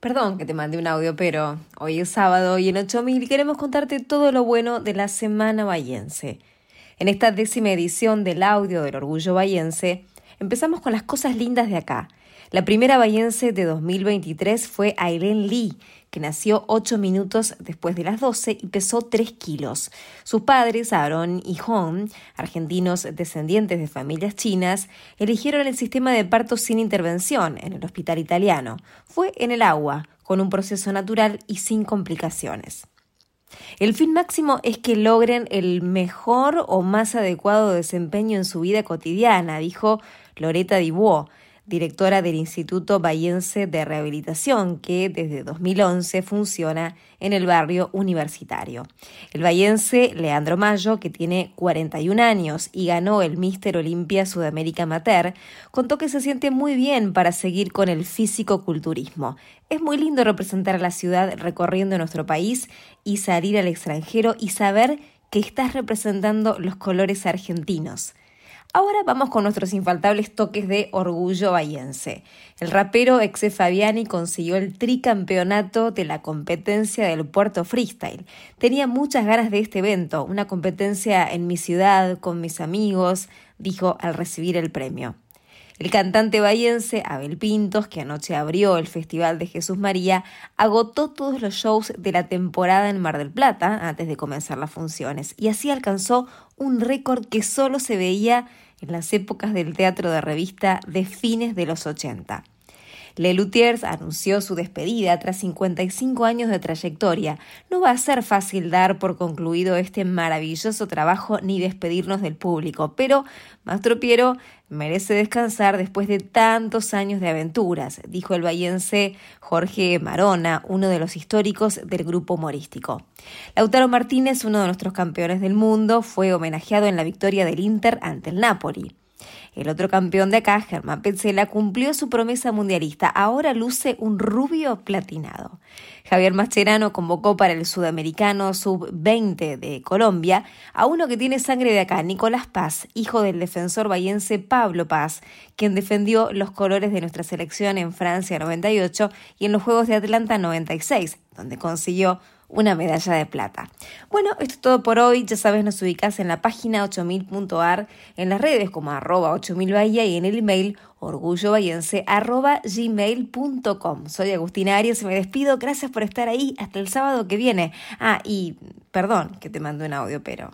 Perdón que te mandé un audio, pero hoy es sábado y en 8000 queremos contarte todo lo bueno de la Semana Bayense. En esta décima edición del audio del Orgullo Bayense, empezamos con las cosas lindas de acá. La primera bayense de 2023 fue Aileen Lee, que nació ocho minutos después de las 12 y pesó 3 kilos. Sus padres, Aaron y Hong, argentinos descendientes de familias chinas, eligieron el sistema de parto sin intervención en el hospital italiano. Fue en el agua, con un proceso natural y sin complicaciones. El fin máximo es que logren el mejor o más adecuado desempeño en su vida cotidiana, dijo Loreta Dibuo, directora del Instituto Bayense de Rehabilitación, que desde 2011 funciona en el barrio universitario. El bayense Leandro Mayo, que tiene 41 años y ganó el Mister Olimpia Sudamérica Amateur, contó que se siente muy bien para seguir con el físico-culturismo. Es muy lindo representar a la ciudad recorriendo nuestro país y salir al extranjero y saber que estás representando los colores argentinos. Ahora vamos con nuestros infaltables toques de orgullo bayense. El rapero Exe Fabiani consiguió el tricampeonato de la competencia del Puerto Freestyle. Tenía muchas ganas de este evento, una competencia en mi ciudad, con mis amigos, dijo al recibir el premio. El cantante bayense Abel Pintos, que anoche abrió el Festival de Jesús María, agotó todos los shows de la temporada en Mar del Plata antes de comenzar las funciones y así alcanzó un récord que solo se veía en las épocas del teatro de revista de fines de los 80. Lelutiers anunció su despedida tras 55 años de trayectoria. No va a ser fácil dar por concluido este maravilloso trabajo ni despedirnos del público, pero Mastro Piero merece descansar después de tantos años de aventuras, dijo el vallense Jorge Marona, uno de los históricos del grupo humorístico. Lautaro Martínez, uno de nuestros campeones del mundo, fue homenajeado en la victoria del Inter ante el Napoli. El otro campeón de acá, Germán Petzela, cumplió su promesa mundialista. Ahora luce un rubio platinado. Javier Mascherano convocó para el sudamericano sub-20 de Colombia a uno que tiene sangre de acá, Nicolás Paz, hijo del defensor bayense Pablo Paz, quien defendió los colores de nuestra selección en Francia 98 y en los Juegos de Atlanta 96, donde consiguió una medalla de plata. Bueno, esto es todo por hoy. Ya sabes, nos ubicas en la página 8000.ar, en las redes como arroba 8000 Bahía y en el email orgullobayense arroba gmail.com. Soy Agustina Arias y me despido. Gracias por estar ahí. Hasta el sábado que viene. Ah, y perdón que te mando un audio, pero